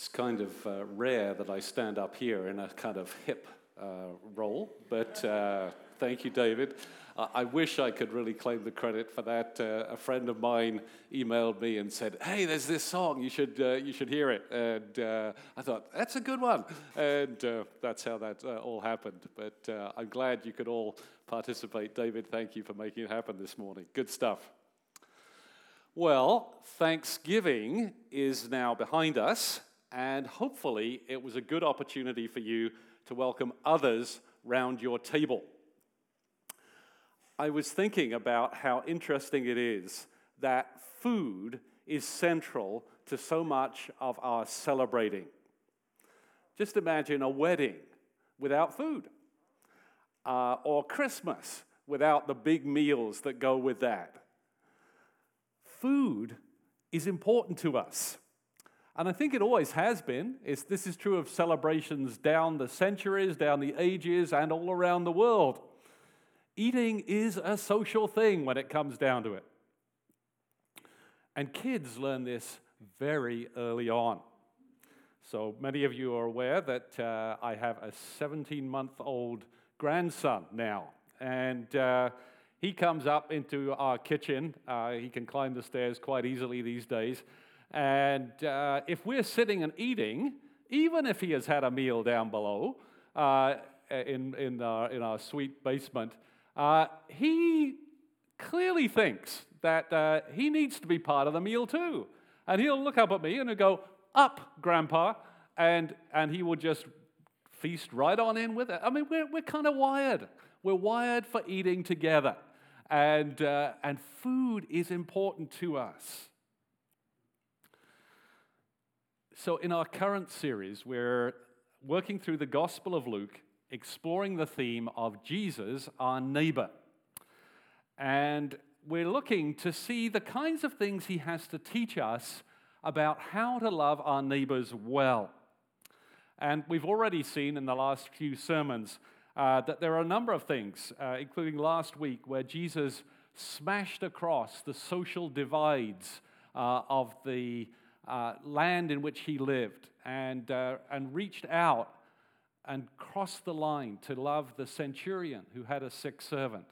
It's kind of uh, rare that I stand up here in a kind of hip uh, role, but uh, thank you, David. I wish I could really claim the credit for that. Uh, a friend of mine emailed me and said, "Hey, there's this song. You should uh, you should hear it." And uh, I thought that's a good one, and that's how that all happened. But I'm glad you could all participate. David, thank you for making it happen this morning. Good stuff. Well, Thanksgiving is now behind us, and hopefully it was a good opportunity for you to welcome others round your table. I was thinking about how interesting it is that food is central to so much of our celebrating. Just imagine a wedding without food, uh, or Christmas without the big meals that go with that. Food is important to us. And I think it always has been. It's, this is true of celebrations down the centuries, down the ages, and all around the world. Eating is a social thing when it comes down to it. And kids learn this very early on. So many of you are aware that uh, I have a 17 month old grandson now. And uh, he comes up into our kitchen. Uh, he can climb the stairs quite easily these days. And uh, if we're sitting and eating, even if he has had a meal down below uh, in, in, our, in our sweet basement, uh, he clearly thinks that uh, he needs to be part of the meal too. And he'll look up at me and he'll go, Up, Grandpa. And, and he will just feast right on in with it. I mean, we're, we're kind of wired. We're wired for eating together. And, uh, and food is important to us. So, in our current series, we're working through the Gospel of Luke, exploring the theme of Jesus, our neighbor. And we're looking to see the kinds of things he has to teach us about how to love our neighbors well. And we've already seen in the last few sermons uh, that there are a number of things, uh, including last week, where Jesus smashed across the social divides uh, of the uh, land in which he lived and, uh, and reached out and crossed the line to love the centurion who had a sick servant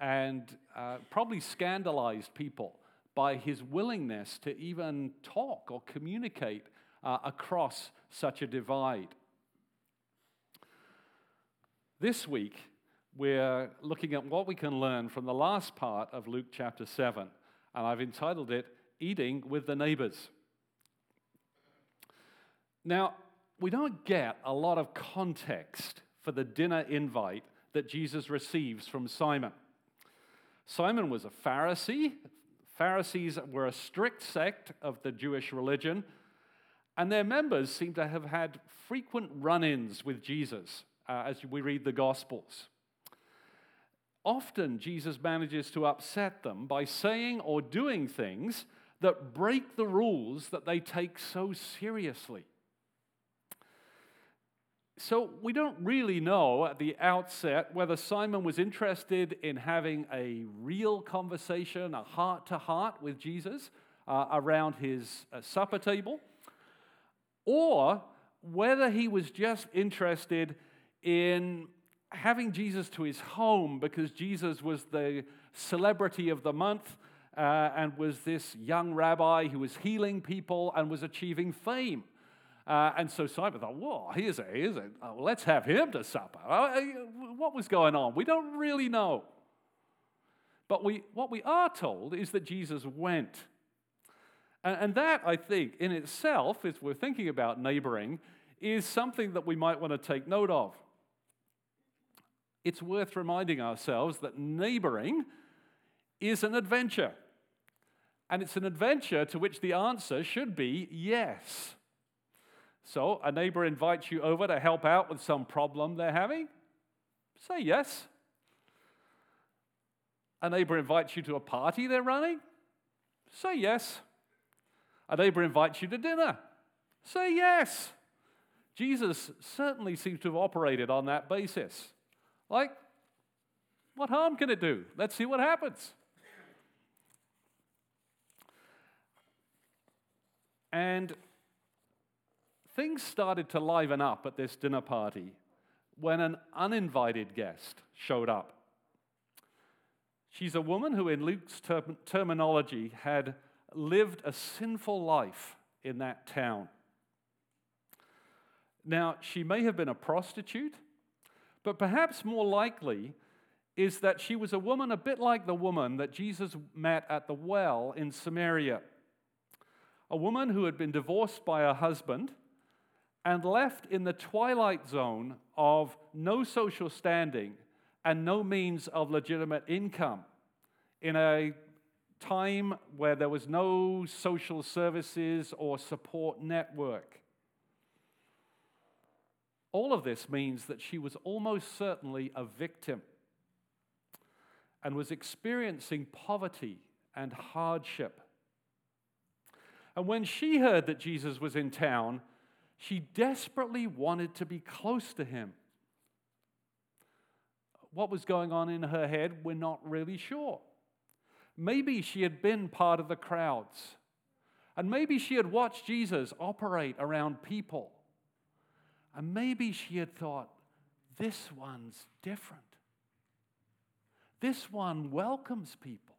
and uh, probably scandalized people by his willingness to even talk or communicate uh, across such a divide. This week, we're looking at what we can learn from the last part of Luke chapter 7, and I've entitled it Eating with the Neighbors. Now, we don't get a lot of context for the dinner invite that Jesus receives from Simon. Simon was a Pharisee. Pharisees were a strict sect of the Jewish religion, and their members seem to have had frequent run ins with Jesus uh, as we read the Gospels. Often, Jesus manages to upset them by saying or doing things that break the rules that they take so seriously. So, we don't really know at the outset whether Simon was interested in having a real conversation, a heart to heart with Jesus uh, around his uh, supper table, or whether he was just interested in having Jesus to his home because Jesus was the celebrity of the month uh, and was this young rabbi who was healing people and was achieving fame. Uh, and so Simon thought, whoa, here's a, here's a, oh, let's have him to supper. Uh, what was going on? We don't really know. But we, what we are told is that Jesus went. And, and that, I think, in itself, as we're thinking about neighboring, is something that we might want to take note of. It's worth reminding ourselves that neighboring is an adventure. And it's an adventure to which the answer should be yes. So, a neighbor invites you over to help out with some problem they're having? Say yes. A neighbor invites you to a party they're running? Say yes. A neighbor invites you to dinner? Say yes. Jesus certainly seems to have operated on that basis. Like, what harm can it do? Let's see what happens. And things started to liven up at this dinner party when an uninvited guest showed up. She's a woman who, in Luke's ter- terminology, had lived a sinful life in that town. Now, she may have been a prostitute, but perhaps more likely is that she was a woman a bit like the woman that Jesus met at the well in Samaria. A woman who had been divorced by her husband and left in the twilight zone of no social standing and no means of legitimate income in a time where there was no social services or support network. All of this means that she was almost certainly a victim and was experiencing poverty and hardship. And when she heard that Jesus was in town, she desperately wanted to be close to him. What was going on in her head, we're not really sure. Maybe she had been part of the crowds, and maybe she had watched Jesus operate around people, and maybe she had thought, this one's different. This one welcomes people,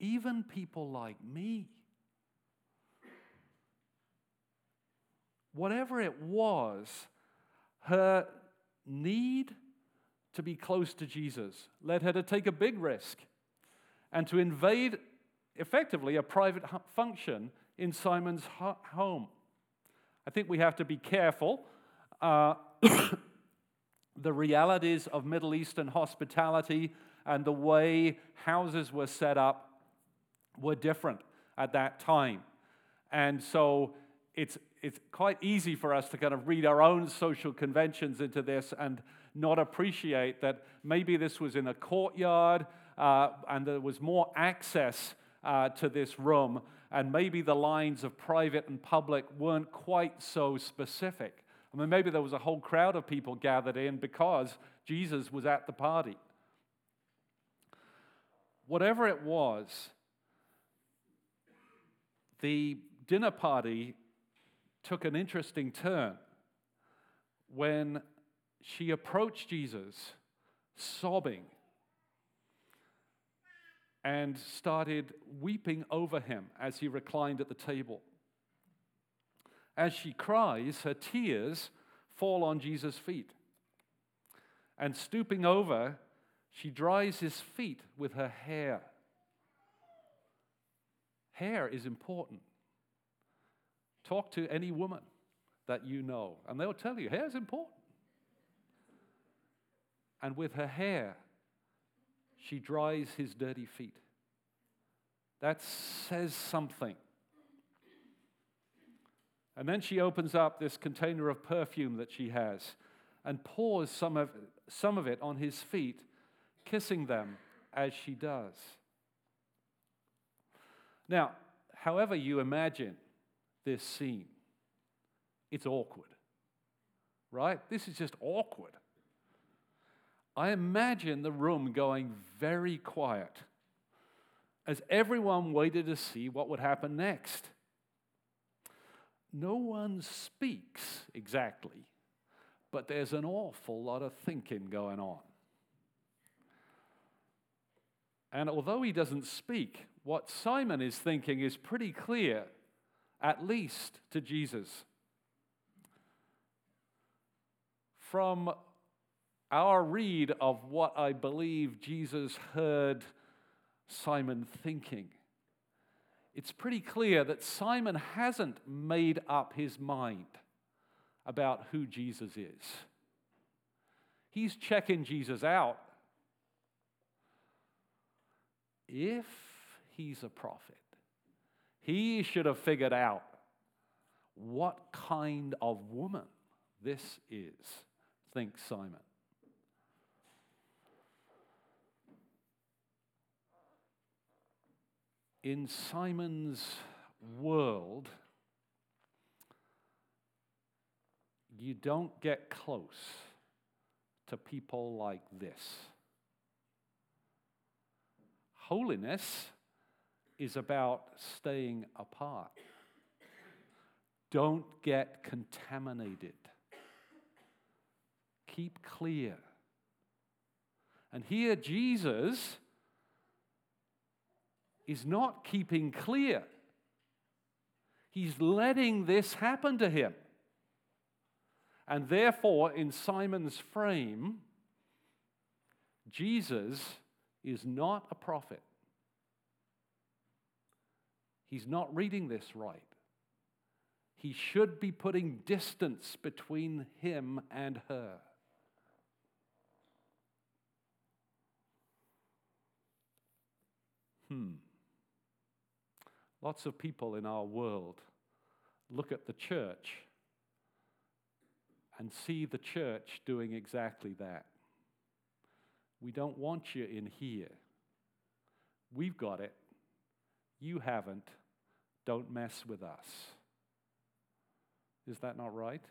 even people like me. Whatever it was, her need to be close to Jesus led her to take a big risk and to invade effectively a private function in Simon's home. I think we have to be careful. Uh, the realities of Middle Eastern hospitality and the way houses were set up were different at that time. And so it's, it's quite easy for us to kind of read our own social conventions into this and not appreciate that maybe this was in a courtyard uh, and there was more access uh, to this room, and maybe the lines of private and public weren't quite so specific. I mean, maybe there was a whole crowd of people gathered in because Jesus was at the party. Whatever it was, the dinner party took an interesting turn when she approached Jesus sobbing and started weeping over him as he reclined at the table. As she cries, her tears fall on Jesus' feet. And stooping over, she dries his feet with her hair. Hair is important. Talk to any woman that you know, and they'll tell you hair is important. And with her hair, she dries his dirty feet. That says something. And then she opens up this container of perfume that she has and pours some of, some of it on his feet, kissing them as she does. Now, however you imagine this scene, it's awkward, right? This is just awkward. I imagine the room going very quiet as everyone waited to see what would happen next. No one speaks exactly, but there's an awful lot of thinking going on. And although he doesn't speak, what Simon is thinking is pretty clear, at least to Jesus. From our read of what I believe Jesus heard Simon thinking, it's pretty clear that Simon hasn't made up his mind about who Jesus is. He's checking Jesus out. If he's a prophet, he should have figured out what kind of woman this is, thinks Simon. in Simon's world, you don't get close to people like this. Holiness is about staying apart. Don't get contaminated. Keep clear. And here, Jesus is not keeping clear. He's letting this happen to him. And therefore, in Simon's frame, Jesus is not a prophet. He's not reading this right. He should be putting distance between him and her. Hmm. Lots of people in our world look at the church and see the church doing exactly that. We don't want you in here. We've got it. You haven't. Don't mess with us. Is that not right?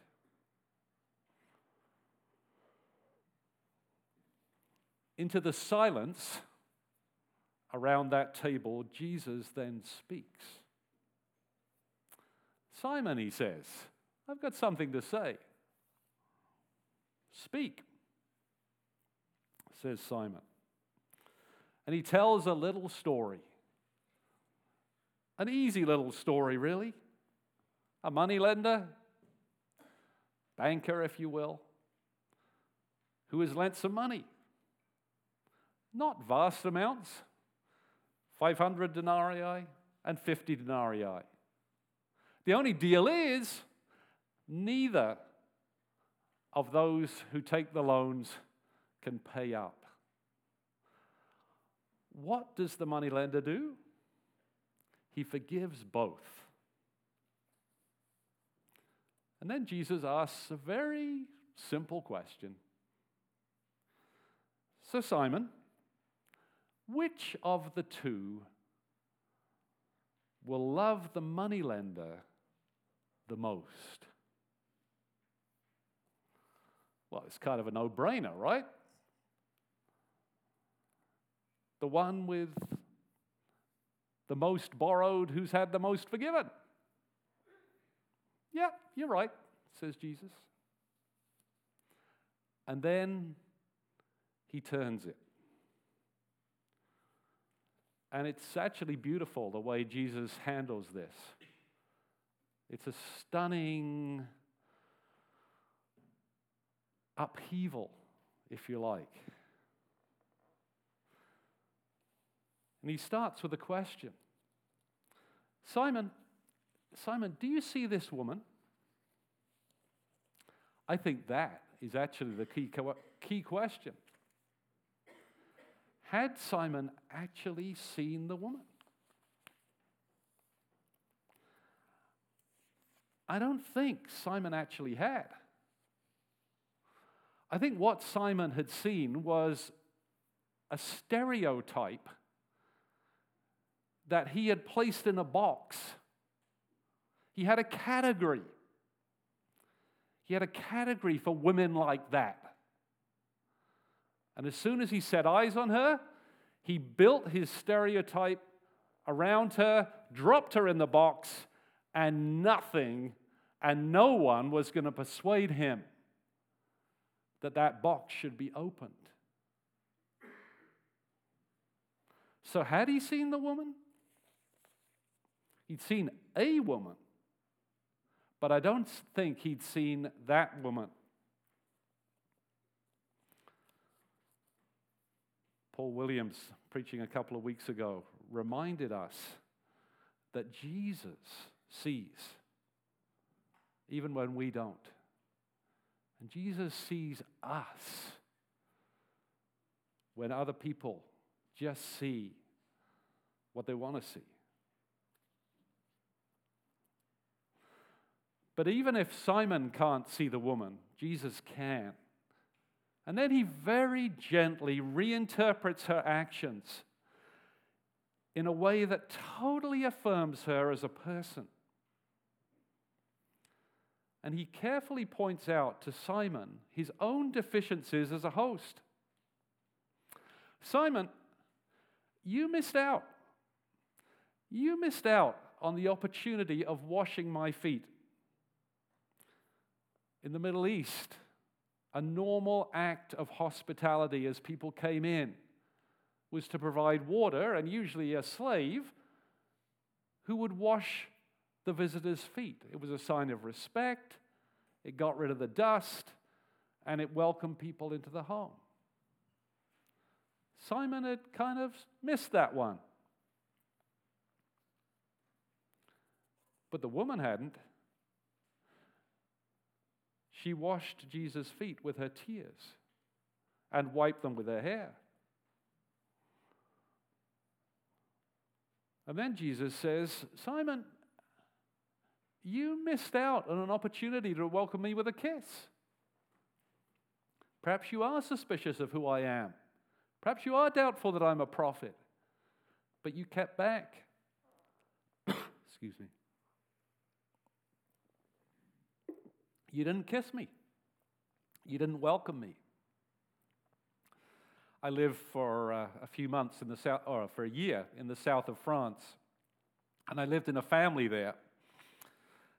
Into the silence around that table, Jesus then speaks. Simon, he says, I've got something to say. Speak, says Simon. And he tells a little story. An easy little story, really. A money lender, banker, if you will, who has lent some money. Not vast amounts, 500 denarii and 50 denarii. The only deal is neither of those who take the loans can pay up. What does the moneylender do? He forgives both. And then Jesus asks a very simple question. So, Simon, which of the two will love the moneylender the most? Well, it's kind of a no brainer, right? The one with the most borrowed who's had the most forgiven. Yeah, you're right, says Jesus. And then he turns it. And it's actually beautiful the way Jesus handles this. It's a stunning upheaval, if you like. And he starts with a question Simon, Simon, do you see this woman? I think that is actually the key, key question. Had Simon actually seen the woman? I don't think Simon actually had. I think what Simon had seen was a stereotype that he had placed in a box. He had a category. He had a category for women like that. And as soon as he set eyes on her, he built his stereotype around her, dropped her in the box, and nothing and no one was going to persuade him that that box should be opened. So, had he seen the woman? He'd seen a woman, but I don't think he'd seen that woman. Paul Williams, preaching a couple of weeks ago, reminded us that Jesus sees even when we don't. And Jesus sees us when other people just see what they want to see. But even if Simon can't see the woman, Jesus can. And then he very gently reinterprets her actions in a way that totally affirms her as a person. And he carefully points out to Simon his own deficiencies as a host. Simon, you missed out. You missed out on the opportunity of washing my feet In the Middle East, a normal act of hospitality as people came in was to provide water, and usually a slave who would wash the visitor's feet. It was a sign of respect, it got rid of the dust, and it welcomed people into the home. Simon had kind of missed that one. But the woman hadn't. She washed Jesus' feet with her tears and wiped them with her hair. And then Jesus says, Simon, you missed out on an opportunity to welcome me with a kiss. Perhaps you are suspicious of who I am. Perhaps you are doubtful that I'm a prophet. But you kept back. Excuse me. You didn't kiss me. You didn't welcome me. I lived for uh, a few months in the south, or for a year in the south of France, and I lived in a family there.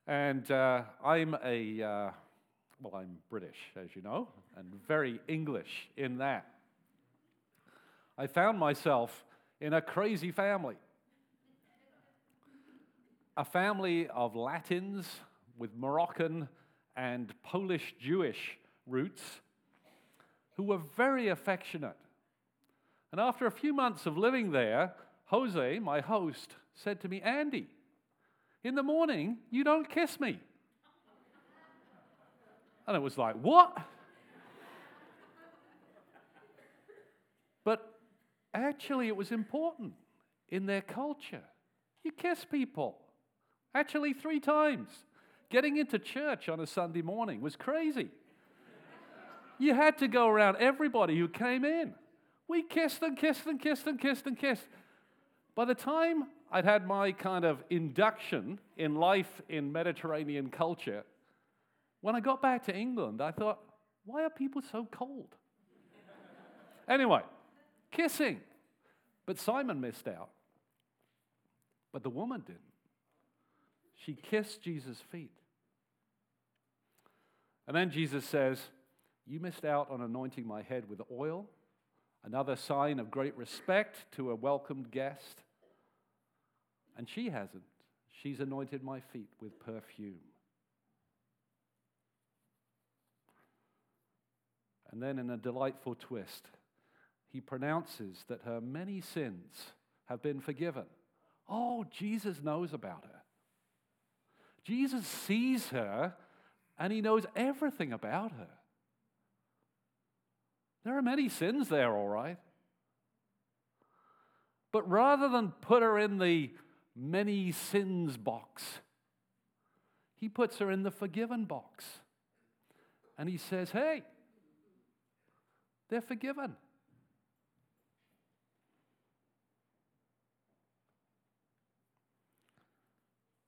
And uh, I'm a, uh, well, I'm British, as you know, and very English in that. I found myself in a crazy family. A family of Latins with Moroccan and Polish Jewish roots who were very affectionate and after a few months of living there, Jose, my host, said to me, Andy, in the morning, you don't kiss me. And it was like, what? but actually, it was important in their culture. You kiss people. Actually, three times. Getting into church on a Sunday morning was crazy. you had to go around everybody who came in. We kissed and kissed and kissed and kissed and kissed. By the time I'd had my kind of induction in life in Mediterranean culture, when I got back to England, I thought, why are people so cold? anyway, kissing. But Simon missed out. But the woman didn't. She kissed Jesus' feet. And then Jesus says, You missed out on anointing my head with oil another sign of great respect to a welcomed guest. And she hasn't. She's anointed my feet with perfume. And then, in a delightful twist, he pronounces that her many sins have been forgiven. Oh, Jesus knows about her. Jesus sees her and he knows everything about her. There are many sins there, all right. But rather than put her in the many sins box, he puts her in the forgiven box. And he says, hey, they're forgiven.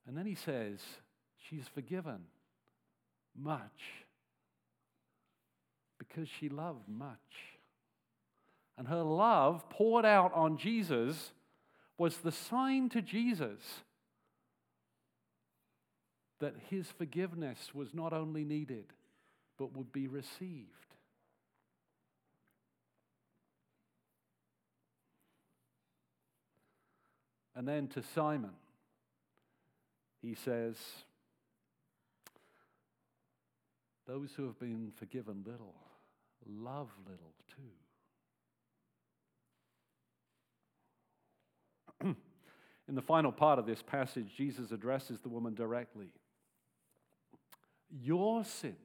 And then he says, she's forgiven much because she loved much. And her love poured out on Jesus was the sign to Jesus that his forgiveness was not only needed, but would be received. And then to Simon, he says, Those who have been forgiven little love little too. In the final part of this passage, Jesus addresses the woman directly. Your sins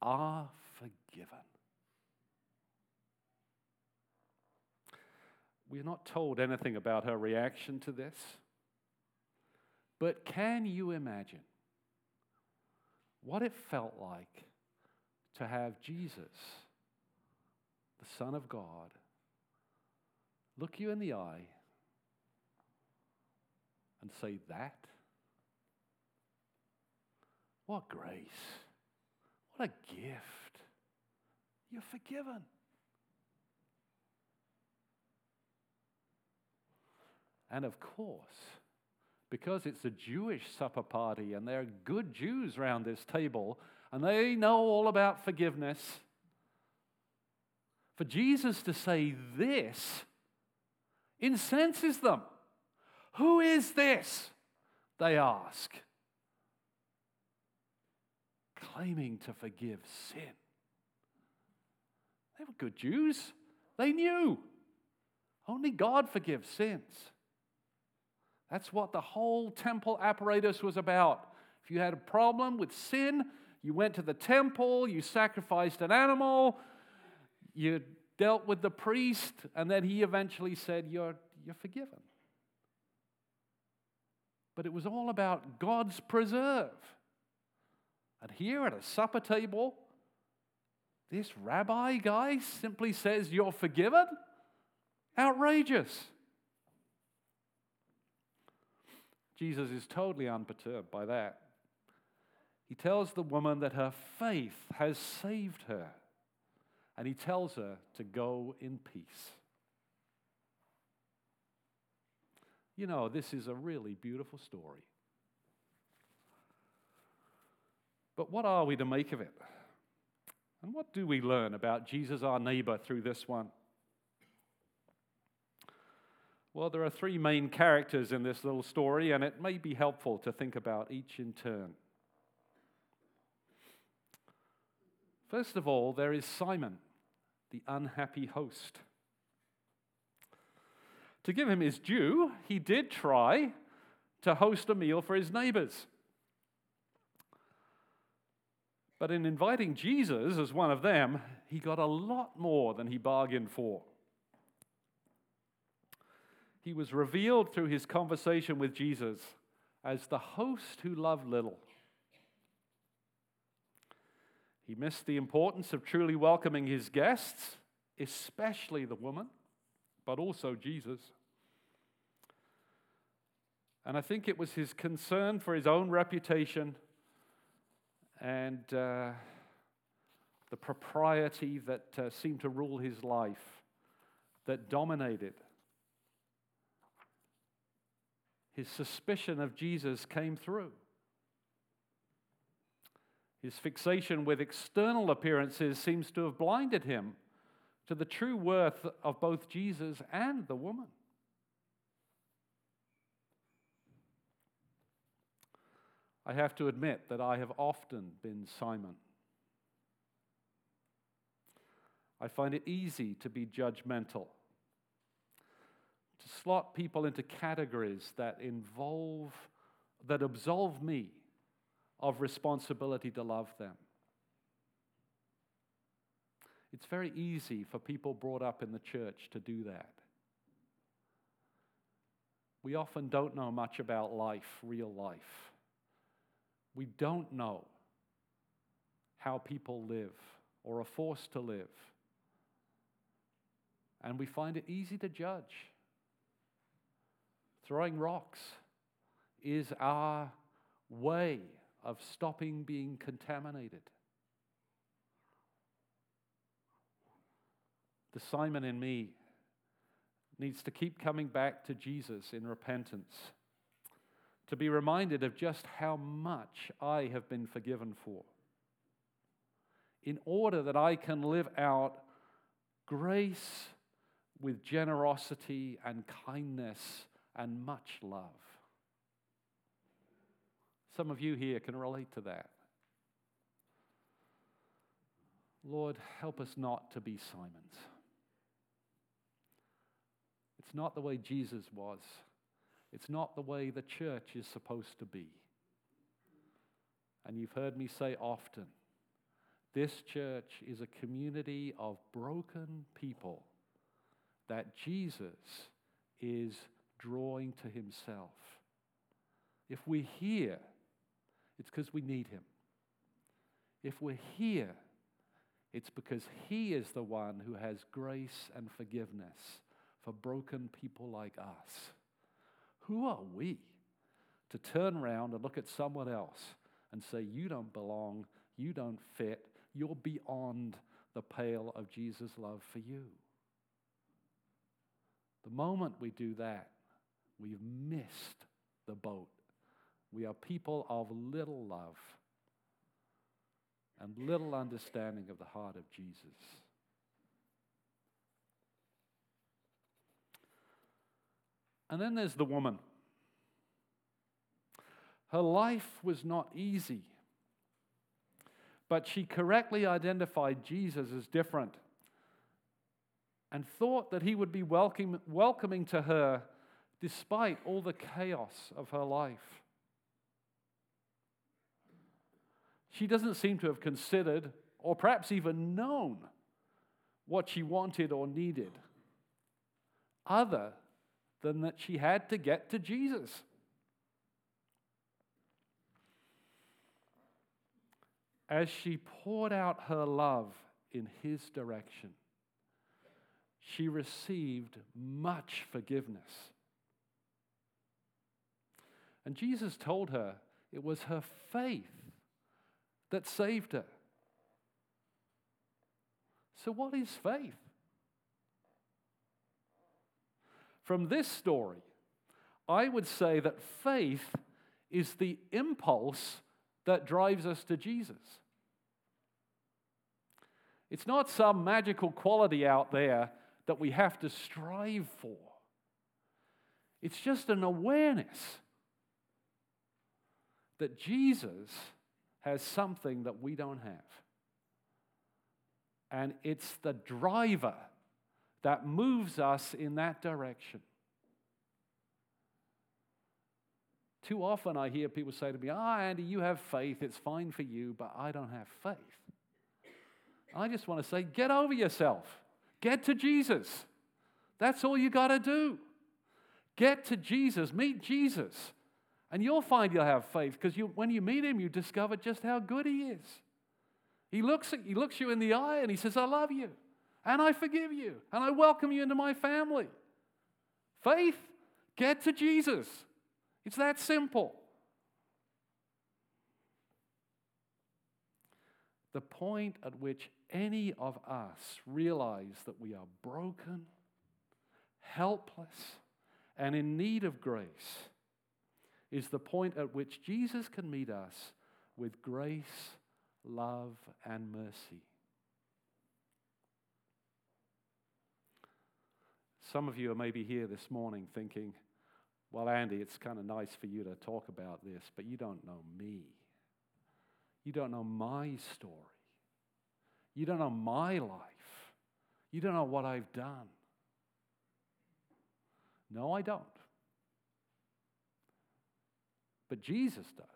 are forgiven. We're not told anything about her reaction to this, but can you imagine what it felt like to have Jesus, the Son of God, look you in the eye and say, That? What grace! What a gift! You're forgiven. And of course, because it's a Jewish supper party and there are good Jews around this table and they know all about forgiveness. For Jesus to say this incenses them. Who is this? They ask, claiming to forgive sin. They were good Jews. They knew. Only God forgives sins. That's what the whole temple apparatus was about. If you had a problem with sin, you went to the temple, you sacrificed an animal, you dealt with the priest, and then he eventually said, You're, you're forgiven. But it was all about God's preserve. And here at a supper table, this rabbi guy simply says, You're forgiven? Outrageous. Jesus is totally unperturbed by that. He tells the woman that her faith has saved her, and he tells her to go in peace. You know, this is a really beautiful story. But what are we to make of it? And what do we learn about Jesus, our neighbor, through this one? Well, there are three main characters in this little story, and it may be helpful to think about each in turn. First of all, there is Simon, the unhappy host. To give him his due, he did try to host a meal for his neighbors. But in inviting Jesus as one of them, he got a lot more than he bargained for. He was revealed through his conversation with Jesus as the host who loved little. He missed the importance of truly welcoming his guests, especially the woman, but also Jesus. And I think it was his concern for his own reputation and uh, the propriety that uh, seemed to rule his life that dominated. His suspicion of Jesus came through. His fixation with external appearances seems to have blinded him to the true worth of both Jesus and the woman. I have to admit that I have often been Simon. I find it easy to be judgmental, to slot people into categories that involve, that absolve me of responsibility to love them. It's very easy for people brought up in the church to do that. We often don't know much about life, real life. We don't know how people live or are forced to live. And we find it easy to judge. Throwing rocks is our way of stopping being contaminated. The Simon in me needs to keep coming back to Jesus in repentance, to be reminded of just how much I have been forgiven for, in order that I can live out grace with generosity and kindness and much love. Some of you here can relate to that. Lord, help us not to be Simons. It's not the way Jesus was, it's not the way the church is supposed to be. And you've heard me say often this church is a community of broken people that Jesus is drawing to himself. If we hear it's because we need Him. If we're here, it's because He is the one who has grace and forgiveness for broken people like us. Who are we to turn around and look at someone else and say, You don't belong, you don't fit, you're beyond the pale of Jesus' love for you? The moment we do that, we've missed the boat. We are people of little love and little understanding of the heart of Jesus. And then there's the woman. Her life was not easy, but she correctly identified Jesus as different and thought that he would be welcoming to her despite all the chaos of her life. She doesn't seem to have considered, or perhaps even known, what she wanted or needed, other than that she had to get to Jesus. As she poured out her love in his direction, she received much forgiveness. And Jesus told her it was her faith that saved her. So, what is faith? From this story, I would say that faith is the impulse that drives us to Jesus. It's not some magical quality out there that we have to strive for. It's just an awareness that Jesus has something that we don't have. And it's the driver that moves us in that direction. Too often I hear people say to me, Ah, oh, Andy, you have faith. It's fine for you, but I don't have faith. I just want to say, get over yourself. Get to Jesus. That's all you got to do. Get to Jesus. Meet Jesus. And you'll find you'll have faith because when you meet him, you discover just how good he is. He looks, at, he looks you in the eye and he says, I love you and I forgive you and I welcome you into my family. Faith, get to Jesus. It's that simple. The point at which any of us realize that we are broken, helpless, and in need of grace is the point at which Jesus can meet us with grace, love, and mercy. Some of you are maybe here this morning thinking, well, Andy, it's kind of nice for you to talk about this, but you don't know me. You don't know my story. You don't know my life. You don't know what I've done. No, I don't. But Jesus does.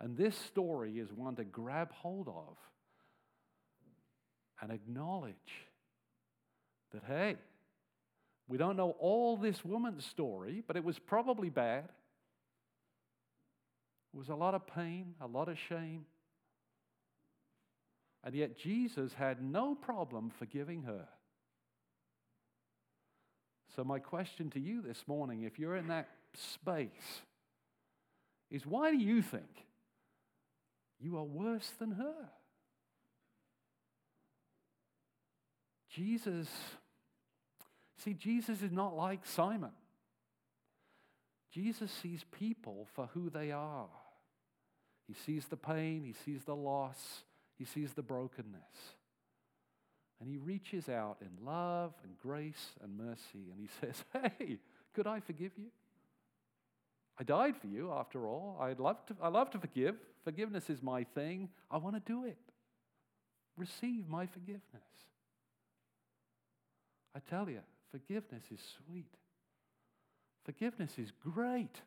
And this story is one to grab hold of and acknowledge that, hey, we don't know all this woman's story, but it was probably bad. It was a lot of pain, a lot of shame. And yet Jesus had no problem forgiving her. So, my question to you this morning, if you're in that space, is why do you think you are worse than her? Jesus, see, Jesus is not like Simon. Jesus sees people for who they are. He sees the pain, he sees the loss, he sees the brokenness. And he reaches out in love and grace and mercy and he says, Hey, could I forgive you? I died for you after all. I'd love to, I love to forgive. Forgiveness is my thing. I want to do it. Receive my forgiveness. I tell you, forgiveness is sweet. Forgiveness is great.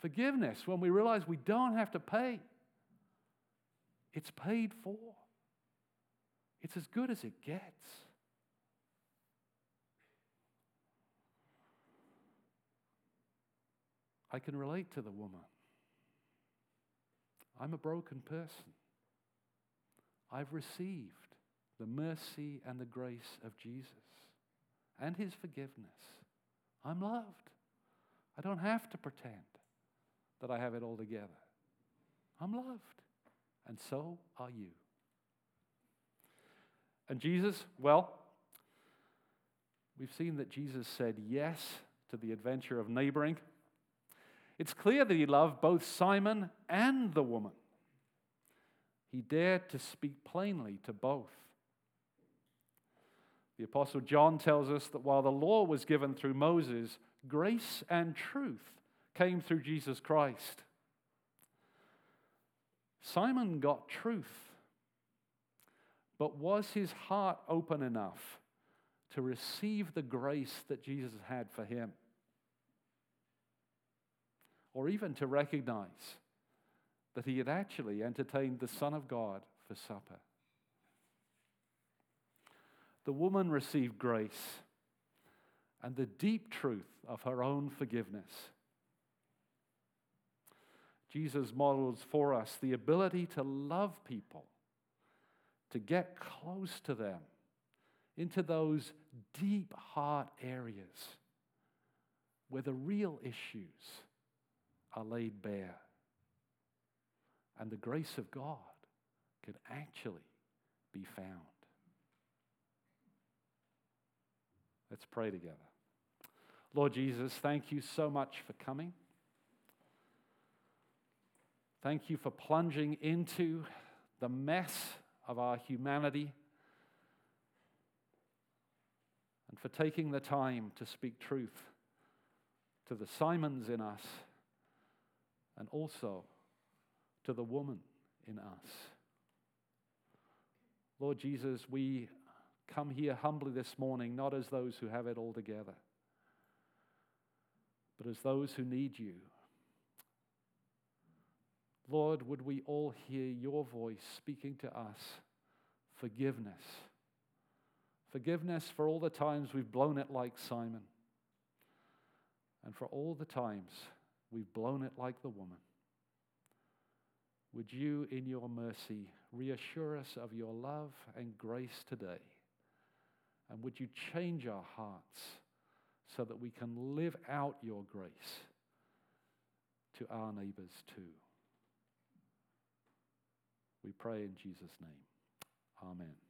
Forgiveness, when we realize we don't have to pay, it's paid for. It's as good as it gets. I can relate to the woman. I'm a broken person. I've received the mercy and the grace of Jesus and his forgiveness. I'm loved. I don't have to pretend that I have it all together. I'm loved. And so are you. And Jesus, well, we've seen that Jesus said yes to the adventure of neighboring. It's clear that he loved both Simon and the woman. He dared to speak plainly to both. The Apostle John tells us that while the law was given through Moses, grace and truth came through Jesus Christ. Simon got truth, but was his heart open enough to receive the grace that Jesus had for him? Or even to recognize that he had actually entertained the Son of God for supper? The woman received grace and the deep truth of her own forgiveness. Jesus models for us the ability to love people, to get close to them, into those deep heart areas where the real issues are laid bare. And the grace of God can actually be found. Let's pray together. Lord Jesus, thank you so much for coming. Thank you for plunging into the mess of our humanity and for taking the time to speak truth to the Simons in us and also to the woman in us. Lord Jesus, we come here humbly this morning, not as those who have it all together, but as those who need you. Lord, would we all hear your voice speaking to us forgiveness? Forgiveness for all the times we've blown it like Simon, and for all the times we've blown it like the woman. Would you, in your mercy, reassure us of your love and grace today? And would you change our hearts so that we can live out your grace to our neighbors too? We pray in Jesus' name. Amen.